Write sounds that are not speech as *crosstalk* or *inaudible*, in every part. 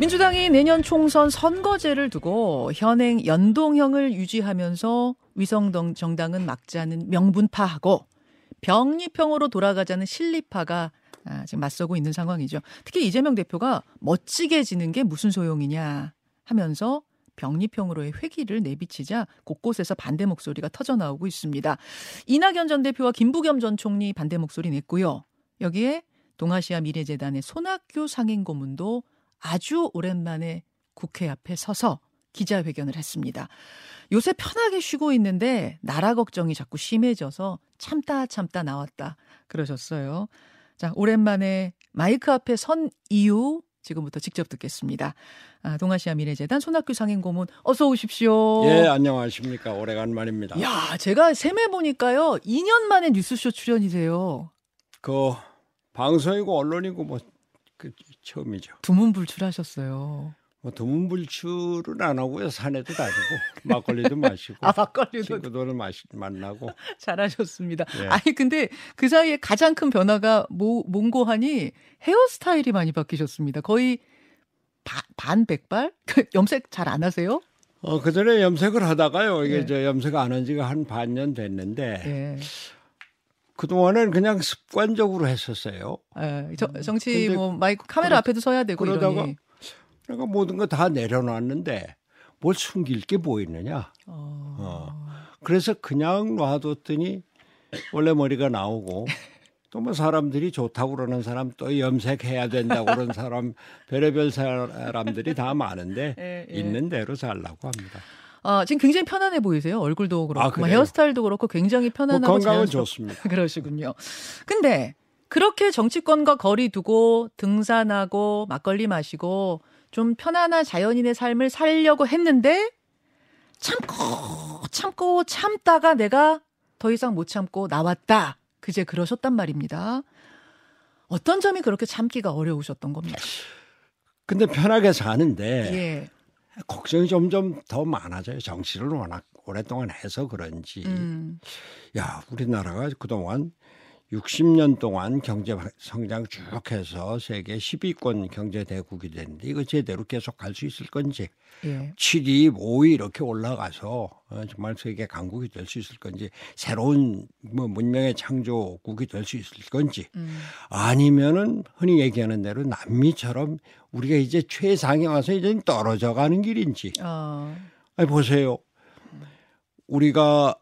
민주당이 내년 총선 선거제를 두고 현행 연동형을 유지하면서 위성 정당은 막자는 명분파하고 병리평으로 돌아가자는 실리파가 아, 지금 맞서고 있는 상황이죠. 특히 이재명 대표가 멋지게 지는 게 무슨 소용이냐 하면서 병리평으로의 회기를 내비치자 곳곳에서 반대 목소리가 터져 나오고 있습니다. 이낙연 전 대표와 김부겸 전 총리 반대 목소리 냈고요. 여기에 동아시아 미래재단의 손학규 상임 고문도 아주 오랜만에 국회 앞에 서서 기자회견을 했습니다. 요새 편하게 쉬고 있는데 나라 걱정이 자꾸 심해져서 참다 참다 나왔다 그러셨어요. 자, 오랜만에 마이크 앞에 선 이유 지금부터 직접 듣겠습니다. 아, 동아시아 미래재단 손학규 상임 고문 어서 오십시오. 예, 안녕하십니까. 오래간만입니다. 야, 제가 셈해 보니까요. 2년 만에 뉴스쇼 출연이세요. 그 방송이고 언론이고 뭐 그 처음이죠. 두문불출하셨어요. 뭐 두문불출은 안 하고요. 산에도 다니고 *laughs* 막걸리도 마시고. 아 막걸리도 친구들을 마시, 만나고. 잘하셨습니다. 예. 아니 근데 그 사이에 가장 큰 변화가 뭐 뭔고 하니 헤어스타일이 많이 바뀌셨습니다. 거의 바, 반 백발? *laughs* 염색 잘 안 하세요? 어, 그 전에 염색을 하다가요. 이게 예. 저 염색 안 한 지가 한 반년 됐는데. 예. 그동안은 그냥 습관적으로 했었어요. 예. 저, 정치 뭐 마이크 카메라 그러, 앞에도 서야 되고 그러다가 이러니. 내가 모든 거 다 내려놨는데 뭘 숨길 게 보이느냐. 어... 어. 그래서 그냥 놔뒀더니 원래 머리가 나오고 *laughs* 또 뭐 사람들이 좋다고 그러는 사람 또 염색해야 된다고 그러는 사람 *laughs* 별의별 사람들이 다 많은데 예, 예. 있는 대로 살라고 합니다. 아, 지금 굉장히 편안해 보이세요. 얼굴도 그렇고 아, 뭐 헤어스타일도 그렇고 굉장히 편안하고 뭐 건강은 자연스럽... 좋습니다. *laughs* 그러시군요. 근데 그렇게 정치권과 거리 두고 등산하고 막걸리 마시고 좀 편안한 자연인의 삶을 살려고 했는데 참고 참고 참다가 내가 더 이상 못 참고 나왔다. 그제 그러셨단 말입니다. 어떤 점이 그렇게 참기가 어려우셨던 겁니까? 근데 편하게 사는데 예. 걱정이 점점 더 많아져요. 정치를 워낙 오랫동안 해서 그런지. 음. 야, 우리나라가 그동안 60년 동안 경제 성장 쭉 해서 세계 10위권 경제 대국이 됐는데 이거 제대로 계속 갈 수 있을 건지 예. 7위, 5위 이렇게 올라가서 어, 정말 세계 강국이 될 수 있을 건지 새로운 뭐 문명의 창조국이 될 수 있을 건지 음. 아니면은 흔히 얘기하는 대로 남미처럼 우리가 이제 최상에 와서 이제 떨어져 가는 길인지 어. 아니 보세요 우리가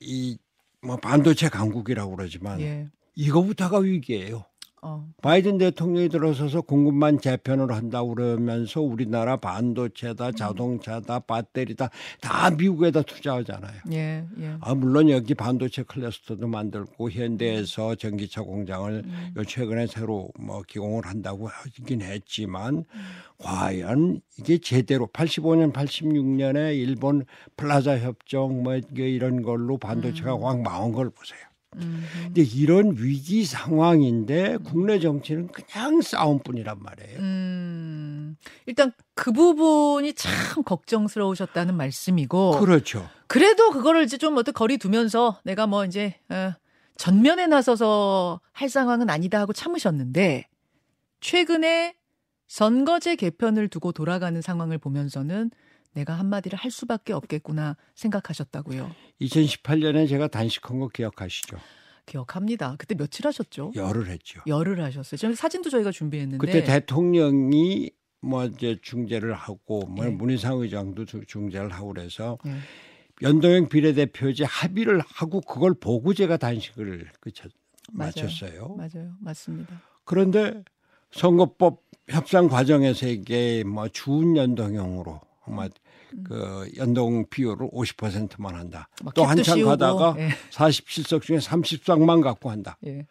이 뭐 반도체 강국이라고 그러지만 예. 이거부터가 위기예요. 어. 바이든 대통령이 들어서서 공급만 재편을 한다고 그러면서 우리나라 반도체다, 음. 자동차다, 배터리다 다 미국에다 투자하잖아요. 예, 예. 아, 물론 여기 반도체 클러스터도 만들고 현대에서 전기차 공장을 음. 요 최근에 새로 뭐 기공을 한다고 하긴 했지만 음. 과연 이게 제대로 85년, 86년에 일본 플라자 협정 뭐 이런 걸로 반도체가 음. 확 망한 걸 보세요. 근데 이런 위기 상황인데 국내 정치는 그냥 싸움뿐이란 말이에요. 음, 일단 그 부분이 참 걱정스러우셨다는 말씀이고. 그렇죠. 그래도 그거를 이제 좀 어떻게 거리 두면서 내가 뭐 이제 어, 전면에 나서서 할 상황은 아니다 하고 참으셨는데 최근에 선거제 개편을 두고 돌아가는 상황을 보면서는 내가 한마디를 할 수밖에 없겠구나 생각하셨다고요. 2018년에 제가 단식한 거 기억하시죠? 기억합니다. 그때 며칠 하셨죠? 열을 했죠. 열을 하셨어요. 지금 사진도 저희가 준비했는데 그때 대통령이 뭐 이제 중재를 하고 뭐 네. 문희상 의장도 중재를 하고 그래서 네. 연동형 비례대표제 합의를 하고 그걸 보고 제가 단식을 그쳐 마쳤어요. 맞아요. 맞습니다. 그런데 선거법 협상 과정에서 이게 뭐 주운 연동형으로 아마 그 연동 비율을 50%만 한다. 또 한참 씌우고. 가다가 예. 47석 중에 30석만 갖고 한다. 예.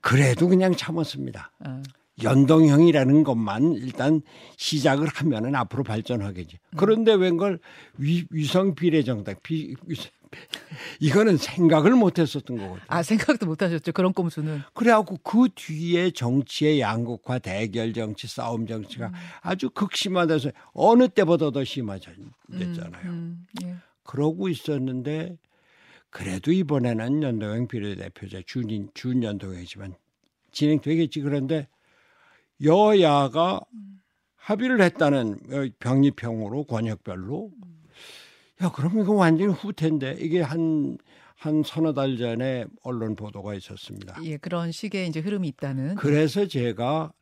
그래도 그냥 참았습니다. 아. 연동형이라는 것만 일단 시작을 하면은 앞으로 발전하겠지. 음. 그런데 웬걸 위성 비례 정당, 비, 이거는 생각을 못 했었던 거거든요. 아, 생각도 못 하셨죠. 그런 꼼수는. 그래갖고 그 뒤에 정치의 양극화, 대결 정치, 싸움 정치가 음. 아주 극심화돼서 어느 때보다 더 심해졌잖아요. 음, 음, 예. 그러고 있었는데 그래도 이번에는 연동형 비례대표제 준, 준연동형이지만 진행되겠지. 그런데 여야가 합의를 했다는 병리평으로 권역별로 야 그럼 이거 완전히 후퇴인데 이게 한한 서너 달 전에 언론 보도가 있었습니다. 예, 그런 식의 이제 흐름이 있다는. 그래서 제가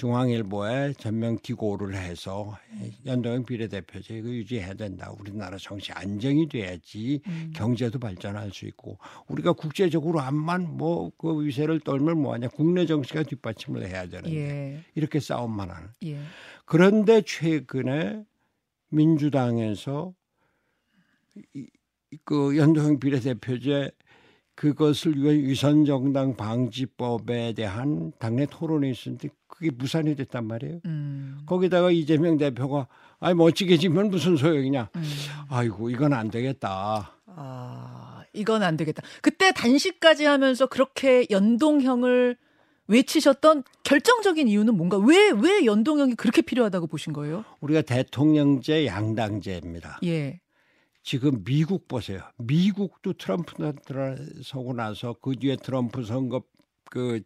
중앙일보에 전면 기고를 해서 연동형 비례대표제 이거 유지해야 된다. 우리나라 정치 안정이 돼야지 음. 경제도 발전할 수 있고 우리가 국제적으로 암만 뭐 그 위세를 떨면 뭐하냐 국내 정치가 뒷받침을 해야 되는데 예. 이렇게 싸움만 하는. 예. 그런데 최근에 민주당에서 이, 그 연동형 비례대표제 그것을 위한 위선정당 방지법에 대한 당내 토론이 있었는데 그게 무산이 됐단 말이에요. 음. 거기다가 이재명 대표가 아이 멋지게 지면 무슨 소용이냐. 음. 아이고 이건 안 되겠다. 아 이건 안 되겠다. 그때 단식까지 하면서 그렇게 연동형을 외치셨던 결정적인 이유는 뭔가 왜왜 연동형이 그렇게 필요하다고 보신 거예요? 우리가 대통령제 양당제입니다. 예. 지금 미국 보세요. 미국도 트럼프 들어서고 나서 그 뒤에 트럼프 선거 그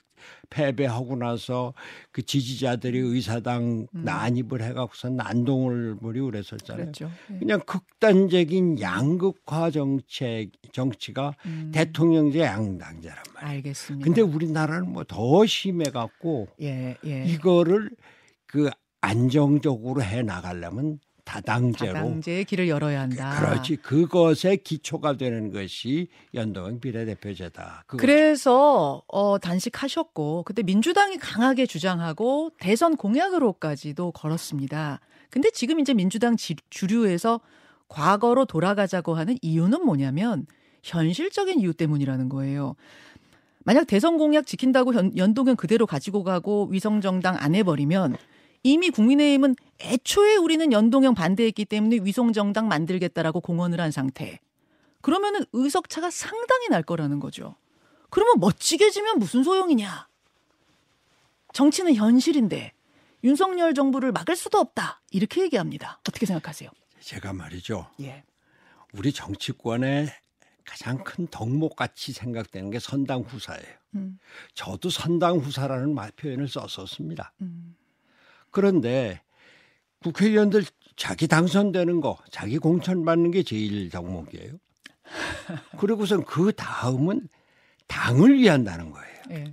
패배하고 나서 그 지지자들이 의사당 음. 난입을 해갖고서 난동을 벌이고 그랬었잖아요. 예. 그냥 극단적인 양극화 정책 정치가 음. 대통령제 양당제란 말이에요. 알겠습니다. 근데 우리나라는 뭐 더 심해갖고 예, 예. 이거를 그 안정적으로 해 나가려면 다당제로 다당제의 길을 열어야 한다. 그렇지. 그것의 기초가 되는 것이 연동형 비례대표제다. 그거죠. 그래서 어 단식하셨고 그때 민주당이 강하게 주장하고 대선 공약으로까지도 걸었습니다. 근데 지금 이제 민주당 주류에서 과거로 돌아가자고 하는 이유는 뭐냐면 현실적인 이유 때문이라는 거예요. 만약 대선 공약 지킨다고 연 동형 그대로 가지고 가고 위성정당 안 해버리면 이미 국민의힘은 애초에 우리는 연동형 반대했기 때문에 위성정당 만들겠다라고 공언을 한 상태. 그러면은 의석차가 상당히 날 거라는 거죠. 그러면 멋지게 지면 무슨 소용이냐? 정치는 현실인데 윤석열 정부를 막을 수도 없다. 이렇게 얘기합니다. 어떻게 생각하세요? 제가 말이죠. 예. 우리 정치권의 가장 큰 덕목같이 생각되는 게 선당 후사예요. 음. 저도 선당 후사라는 말 표현을 썼었습니다. 음. 그런데 국회의원들 자기 당선되는 거, 자기 공천 받는 게 제일 덕목이에요. *laughs* 그리고선 그 다음은 당을 위한다는 거예요. 예.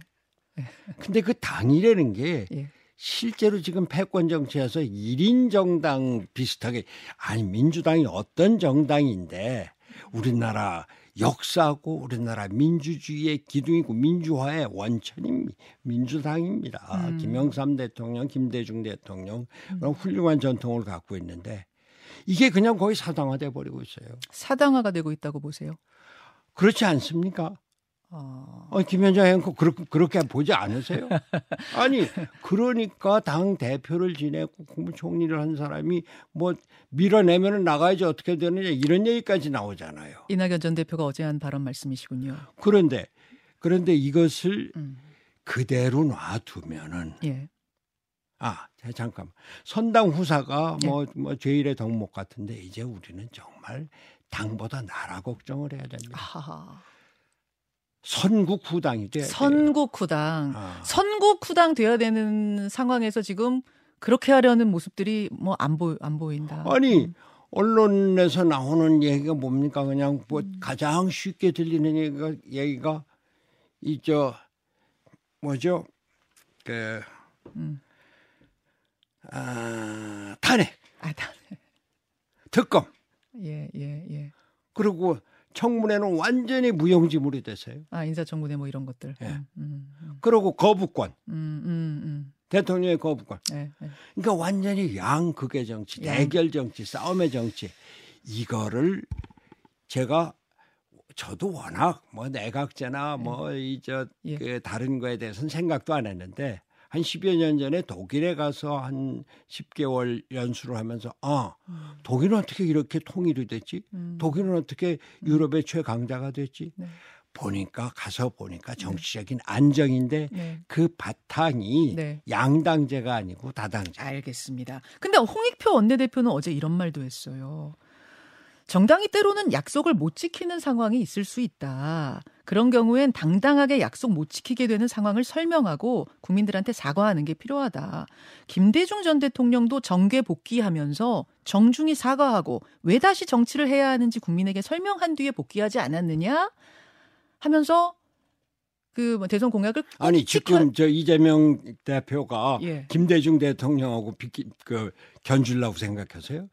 예. 근데 그 당이라는 게 예. 실제로 지금 패권 정치에서 1인 정당 비슷하게 아니 민주당이 어떤 정당인데 우리나라 역사고 우리나라 민주주의의 기둥이고 민주화의 원천인 민주당입니다. 음. 김영삼 대통령, 김대중 대통령 그런 훌륭한 전통을 갖고 있는데 이게 그냥 거의 사당화돼 버리고 있어요. 사당화가 되고 있다고 보세요? 그렇지 않습니까? 어... 어, 김현정 앵커 그렇게, 그렇게 보지 않으세요? *laughs* 아니, 그러니까 당 대표를 지내고 국무총리를 한 사람이 뭐 밀어내면 나가야지 어떻게 되느냐 이런 얘기까지 나오잖아요. 이낙연 전 대표가 어제 한 발언 말씀이시군요. 그런데, 그런데 이것을 음. 그대로 놔두면은 예. 아, 잠깐만. 선당 후사가 예. 뭐, 뭐, 제일의 덕목 같은데, 이제 우리는 정말 당보다 나라 걱정을 해야 됩니다. 아하. 선국 후당이 돼야 선국 후당. 아. 선국 후당 돼야 되는 상황에서 지금 그렇게 하려는 모습들이 뭐 안 보안 안 보인다. 아니 음. 언론에서 나오는 얘기가 뭡니까? 그냥 뭐 음. 가장 쉽게 들리는 얘기가 얘기가 이 저 뭐죠? 그 음. 아, 탄핵. 아, 탄핵. 특검. 예, 예, 예. 그리고 청문회는 완전히 무용지물이 됐어요. 아 인사청문회 뭐 이런 것들. 예. 음, 음, 음. 그리고 거부권. 음, 음, 음. 대통령의 거부권. 네, 네. 그러니까 완전히 양극의 정치, 양. 대결 정치, 싸움의 정치 이거를 제가 저도 워낙 뭐 내각제나 네. 뭐이저 예. 그 다른 거에 대해서는 생각도 안 했는데 한 10여 년 전에 독일에 가서 한 10개월 연수를 하면서 아, 음. 독일은 어떻게 이렇게 통일이 됐지? 음. 독일은 어떻게 유럽의 최강자가 됐지? 네. 보니까 가서 보니까 네. 정치적인 네. 안정인데 네. 그 바탕이 네. 양당제가 아니고 다당제. 알겠습니다. 근데 홍익표 원내대표는 어제 이런 말도 했어요. 정당이 때로는 약속을 못 지키는 상황이 있을 수 있다. 그런 경우엔 당당하게 약속 못 지키게 되는 상황을 설명하고 국민들한테 사과하는 게 필요하다. 김대중 전 대통령도 정계 복귀하면서 정중히 사과하고 왜 다시 정치를 해야 하는지 국민에게 설명한 뒤에 복귀하지 않았느냐 하면서 그뭐 대선 공약을 아니 지금 저 이재명 대표가 예. 김대중 대통령하고 비키, 그 견줄라고 생각하세요?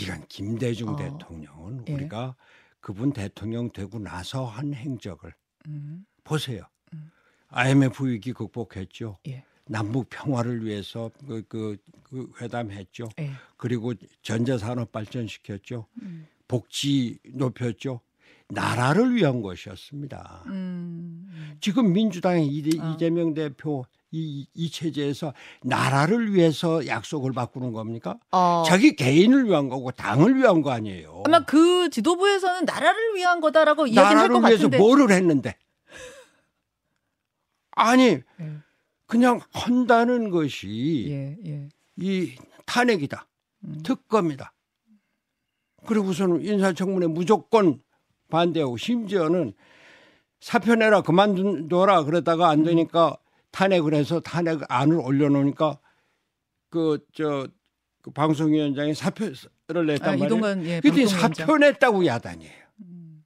이건 김대중 어. 대통령은 예. 우리가 그분 대통령 되고 나서 한 행적을 음. 보세요. 음. IMF 위기 극복했죠. 예. 남북 평화를 위해서 그, 그, 그 회담했죠. 예. 그리고 전자산업 발전시켰죠. 음. 복지 높였죠. 나라를 위한 것이었습니다. 음. 지금 민주당의 이, 어. 이재명 대표 이, 이 체제에서 나라를 위해서 약속을 바꾸는 겁니까? 어. 자기 개인을 위한 거고 당을 위한 거 아니에요. 아마 그 지도부에서는 나라를 위한 거다라고 이야기를 할것 같은데. 나라를 위해서 뭐를 했는데? 아니 예. 그냥 한다는 것이 예, 예. 이 탄핵이다, 음. 특검이다. 그리고서는 인사청문회 무조건 반대하고 심지어는 사표 내라 그만둬라 그러다가 안 되니까 탄핵을 해서 탄핵 안을 올려놓으니까 그저 그 방송위원장이 사표를 냈단 아, 말이에요. 예, 그때 사표 냈다고 야단이에요. 음,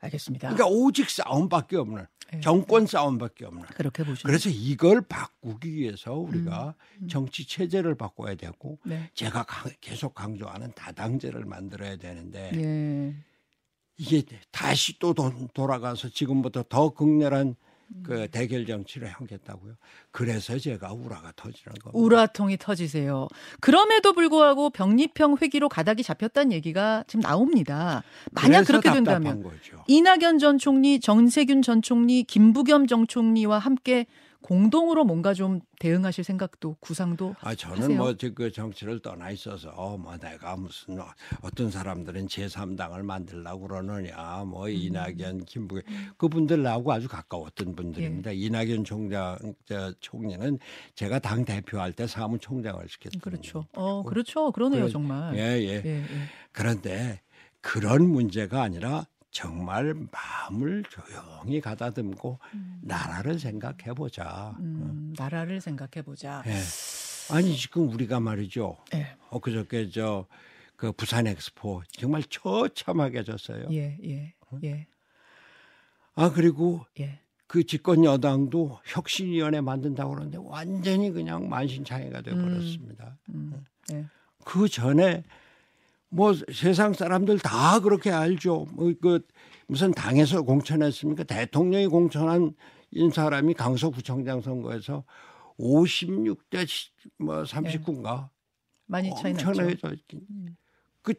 알겠습니다. 그러니까 오직 싸움밖에 없는 예. 정권 싸움밖에 없는. 그렇게 보시죠. 그래서 이걸 바꾸기 위해서 우리가 음, 음. 정치 체제를 바꿔야 되고 네. 제가 강, 계속 강조하는 다당제를 만들어야 되는데 예. 이게 다시 또 돌아가서 지금부터 더 극렬한 그 대결 정치를 하겠다고요. 그래서 제가 우라가 터지는 겁니다. 우라통이 터지세요. 그럼에도 불구하고 병리평 회기로 가닥이 잡혔다는 얘기가 지금 나옵니다. 만약 그렇게 된다면 거죠. 이낙연 전 총리, 정세균 전 총리, 김부겸 정 총리와 함께 공동으로 뭔가 좀 대응하실 생각도 구상도 아 저는 뭐그 정치를 떠나 있어서 어, 뭐 내가 무슨 어떤 사람들은 제3당을 만들려고 그러느냐 뭐 음. 이낙연 김부겸 그분들하고 아주 가까웠던 분들입니다. 예. 이낙연 총장 저 총리는 제가 당 대표할 때 사무총장을 시켰던 그렇죠. 어 그렇죠. 그러네요 그래, 정말. 예, 예. 예, 예. 그런데 그런 문제가 아니라 정말 마음을 조용히 가다듬고 음. 나라를 생각해 보자. 음, 나라를 생각해 보자. 네. 아니 지금 우리가 말이죠. 네. 엊그저께 저 그 부산 엑스포 정말 처참하게 졌어요. 예, 예, 예. 아 그리고 예. 그 집권 여당도 혁신위원회 만든다고 그러는데 완전히 그냥 만신창이가 돼 버렸습니다. 음, 음, 예. 그 전에 뭐 세상 사람들 다 그렇게 알죠. 뭐그 무슨 당에서 공천했습니까? 대통령이 공천한 인 사람이 강서구청장 선거에서 56대 뭐 39인가 네. 많이 차이 났죠. 음. 그,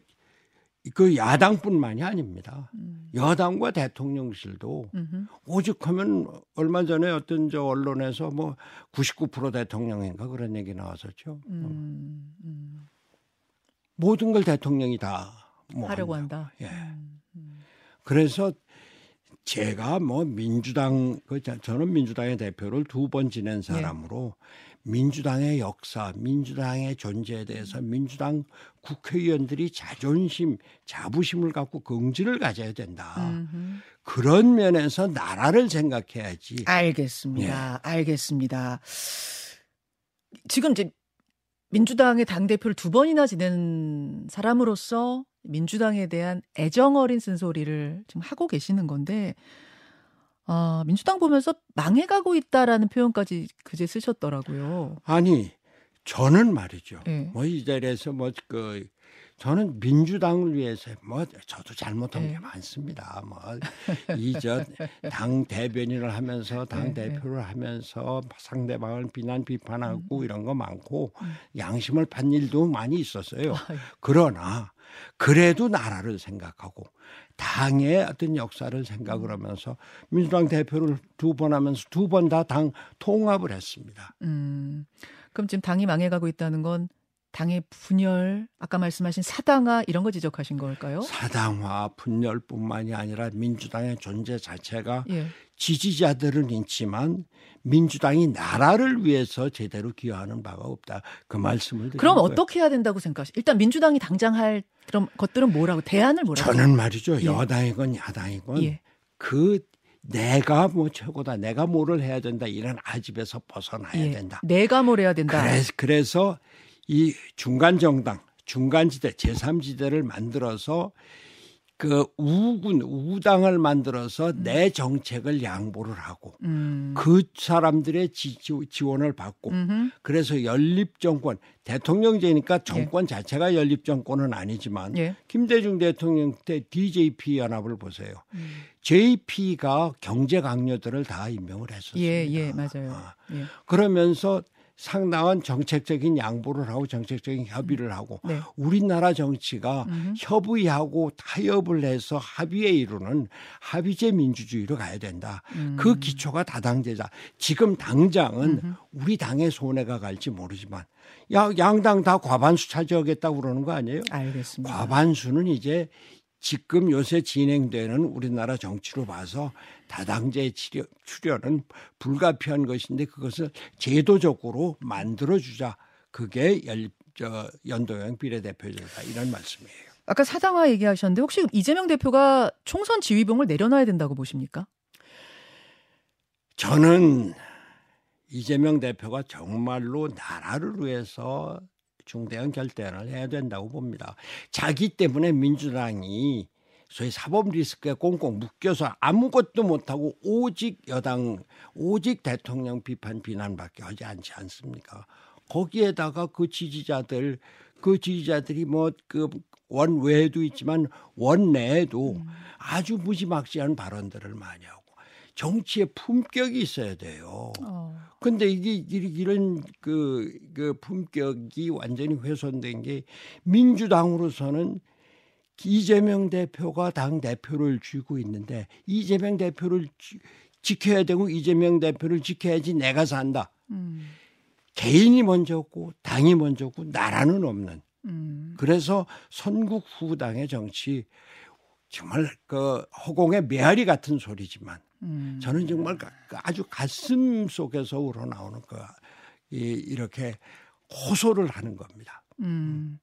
그 야당뿐만이 아닙니다. 음. 여당과 대통령실도 음흠. 오죽하면 얼마 전에 어떤 저 언론에서 뭐 99% 대통령인가 그런 얘기 나왔었죠. 음. 음. 모든 걸 대통령이 다 뭐 하려고 한다. 예. 음, 음. 그래서 제가 뭐 민주당 그 저는 민주당의 대표를 두 번 지낸 예. 사람으로 예. 민주당의 역사, 민주당의 존재에 대해서 민주당 국회의원들이 자존심, 자부심을 갖고 긍지를 가져야 된다. 음흠. 그런 면에서 나라를 생각해야지. 알겠습니다. 예. 알겠습니다. 지금 이제 민주당의 당대표를 두 번이나 지낸 사람으로서 민주당에 대한 애정 어린 쓴소리를 지금 하고 계시는 건데, 어, 민주당 보면서 망해가고 있다라는 표현까지 그제 쓰셨더라고요. 아니, 저는 말이죠. 네. 뭐이 자리에서 뭐 그 저는 민주당을 위해서 뭐 저도 잘못한 네. 게 많습니다. 뭐 이 저 당 대변인을 하면서 당 네, 네. 대표를 하면서 상대방을 비난 비판하고 음. 이런 거 많고 음. 양심을 판 일도 많이 있었어요. 그러나 그래도 나라를 생각하고 당의 어떤 역사를 생각을 음. 하면서 민주당 대표를 두 번 하면서 두 번 다 당 통합을 했습니다. 음. 그럼 지금 당이 망해가고 있다는 건 당의 분열, 아까 말씀하신 사당화 이런 거 지적하신 걸까요? 사당화, 분열뿐만이 아니라 민주당의 존재 자체가 예. 지지자들은 있지만 민주당이 나라를 위해서 제대로 기여하는 바가 없다. 그 말씀을 드리는 그럼 어떻게 해야 된다고 생각하세요? 일단 민주당이 당장 할 그런 것들은 뭐라고 대안을 뭐라고? 저는 말이죠. 예. 여당이건 야당이건 예. 그 내가 뭐 최고다. 내가 뭐를 해야 된다. 이런 아집에서 벗어나야 예. 된다. 내가 뭘 해야 된다. 그래서, 그래서 이 중간 정당, 중간 지대, 제3 지대를 만들어서 그 우군 우당을 만들어서 음. 내 정책을 양보를 하고 음. 그 사람들의 지, 원을 받고 음흠. 그래서 연립 정권 대통령제니까 정권 예. 자체가 연립 정권은 아니지만 예. 김대중 대통령 때 DJP 연합을 보세요. 음. JP가 경제 강요들을 다 임명을 했었습니다. 예, 예, 맞아요. 아. 예. 그러면서 상당한 정책적인 양보를 하고 정책적인 협의를 하고 네. 우리나라 정치가 음흠. 협의하고 타협을 해서 합의에 이루는 합의제 민주주의로 가야 된다. 음. 그 기초가 다당제자. 지금 당장은 음흠. 우리 당의 손해가 갈지 모르지만 야, 양당 다 과반수 차지하겠다고 그러는 거 아니에요? 알겠습니다. 과반수는 이제 지금 요새 진행되는 우리나라 정치로 봐서 다당제 출연은 불가피한 것인데 그것을 제도적으로 만들어주자. 그게 열, 저, 연동형 비례대표제다. 이런 말씀이에요. 아까 사당화 얘기하셨는데 혹시 이재명 대표가 총선 지휘봉을 내려놔야 된다고 보십니까? 저는 이재명 대표가 정말로 나라를 위해서 중대한 결단을 해야 된다고 봅니다. 자기 때문에 민주당이 소위 사법 리스크에 꽁꽁 묶여서 아무것도 못하고 오직 여당, 오직 대통령 비판 비난밖에 하지 않지 않습니까? 거기에다가 그 지지자들, 그 지지자들이 뭐그 원외에도 있지만 원내에도 음. 아주 무지막지한 발언들을 많이 하고 정치에 품격이 있어야 돼요. 어. 근데 이게 이런 그, 그 품격이 완전히 훼손된 게 민주당으로서는 이재명 대표가 당 대표를 쥐고 있는데 이재명 대표를 지켜야 되고 이재명 대표를 지켜야지 내가 산다. 음. 개인이 먼저고 당이 먼저고 나라는 없는. 음. 그래서 선국 후당의 정치 정말 그 허공의 메아리 같은 소리지만 음. 저는 정말 아주 가슴 속에서 우러나오는 거 이렇게 호소를 하는 겁니다. 음.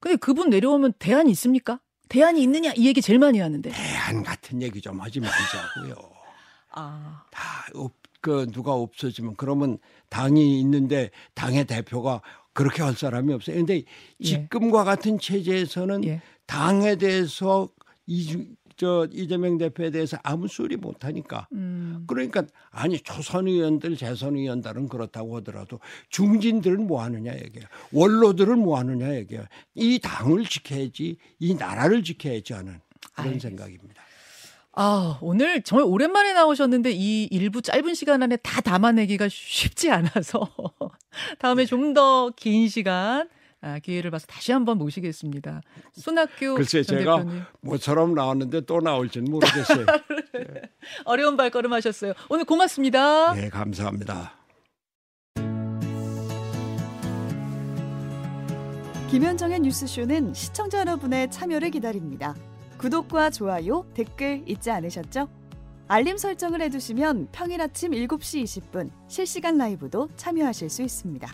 근데 그분 내려오면 대안이 있습니까? 대안이 있느냐 이 얘기 제일 많이 하는데. 대안 같은 얘기 좀 하지 말자고요. *laughs* 아. 다그 누가 없어지면 그러면 당이 있는데 당의 대표가 그렇게 할 사람이 없어요. 근데 예. 지금과 같은 체제에서는 예. 당에 대해서 이, 저 이재명 대표에 대해서 아무 소리 못 하니까. 음. 그러니까 아니 초선 의원들 재선 의원들은 그렇다고 하더라도 중진들은 뭐 하느냐 얘기야. 원로들은 뭐 하느냐 얘기야. 이 당을 지켜야지 이 나라를 지켜야지 하는 그런 알겠습니다. 생각입니다. 아, 오늘 정말 오랜만에 나오셨는데 이 일부 짧은 시간 안에 다 담아내기가 쉽지 않아서 *laughs* 다음에 좀 더 긴 시간 아, 기회를 봐서 다시 한번 모시겠습니다. 손학규 글쎄 제가 대표님. 뭐처럼 나왔는데 또 나올지는 모르겠어요. 네. *laughs* 어려운 발걸음 하셨어요. 오늘 고맙습니다. 네, 감사합니다. 김현정의 뉴스쇼는 시청자 여러분의 참여를 기다립니다. 구독과 좋아요, 댓글 잊지 않으셨죠? 알림 설정을 해두시면 평일 아침 7시 20분 실시간 라이브도 참여하실 수 있습니다.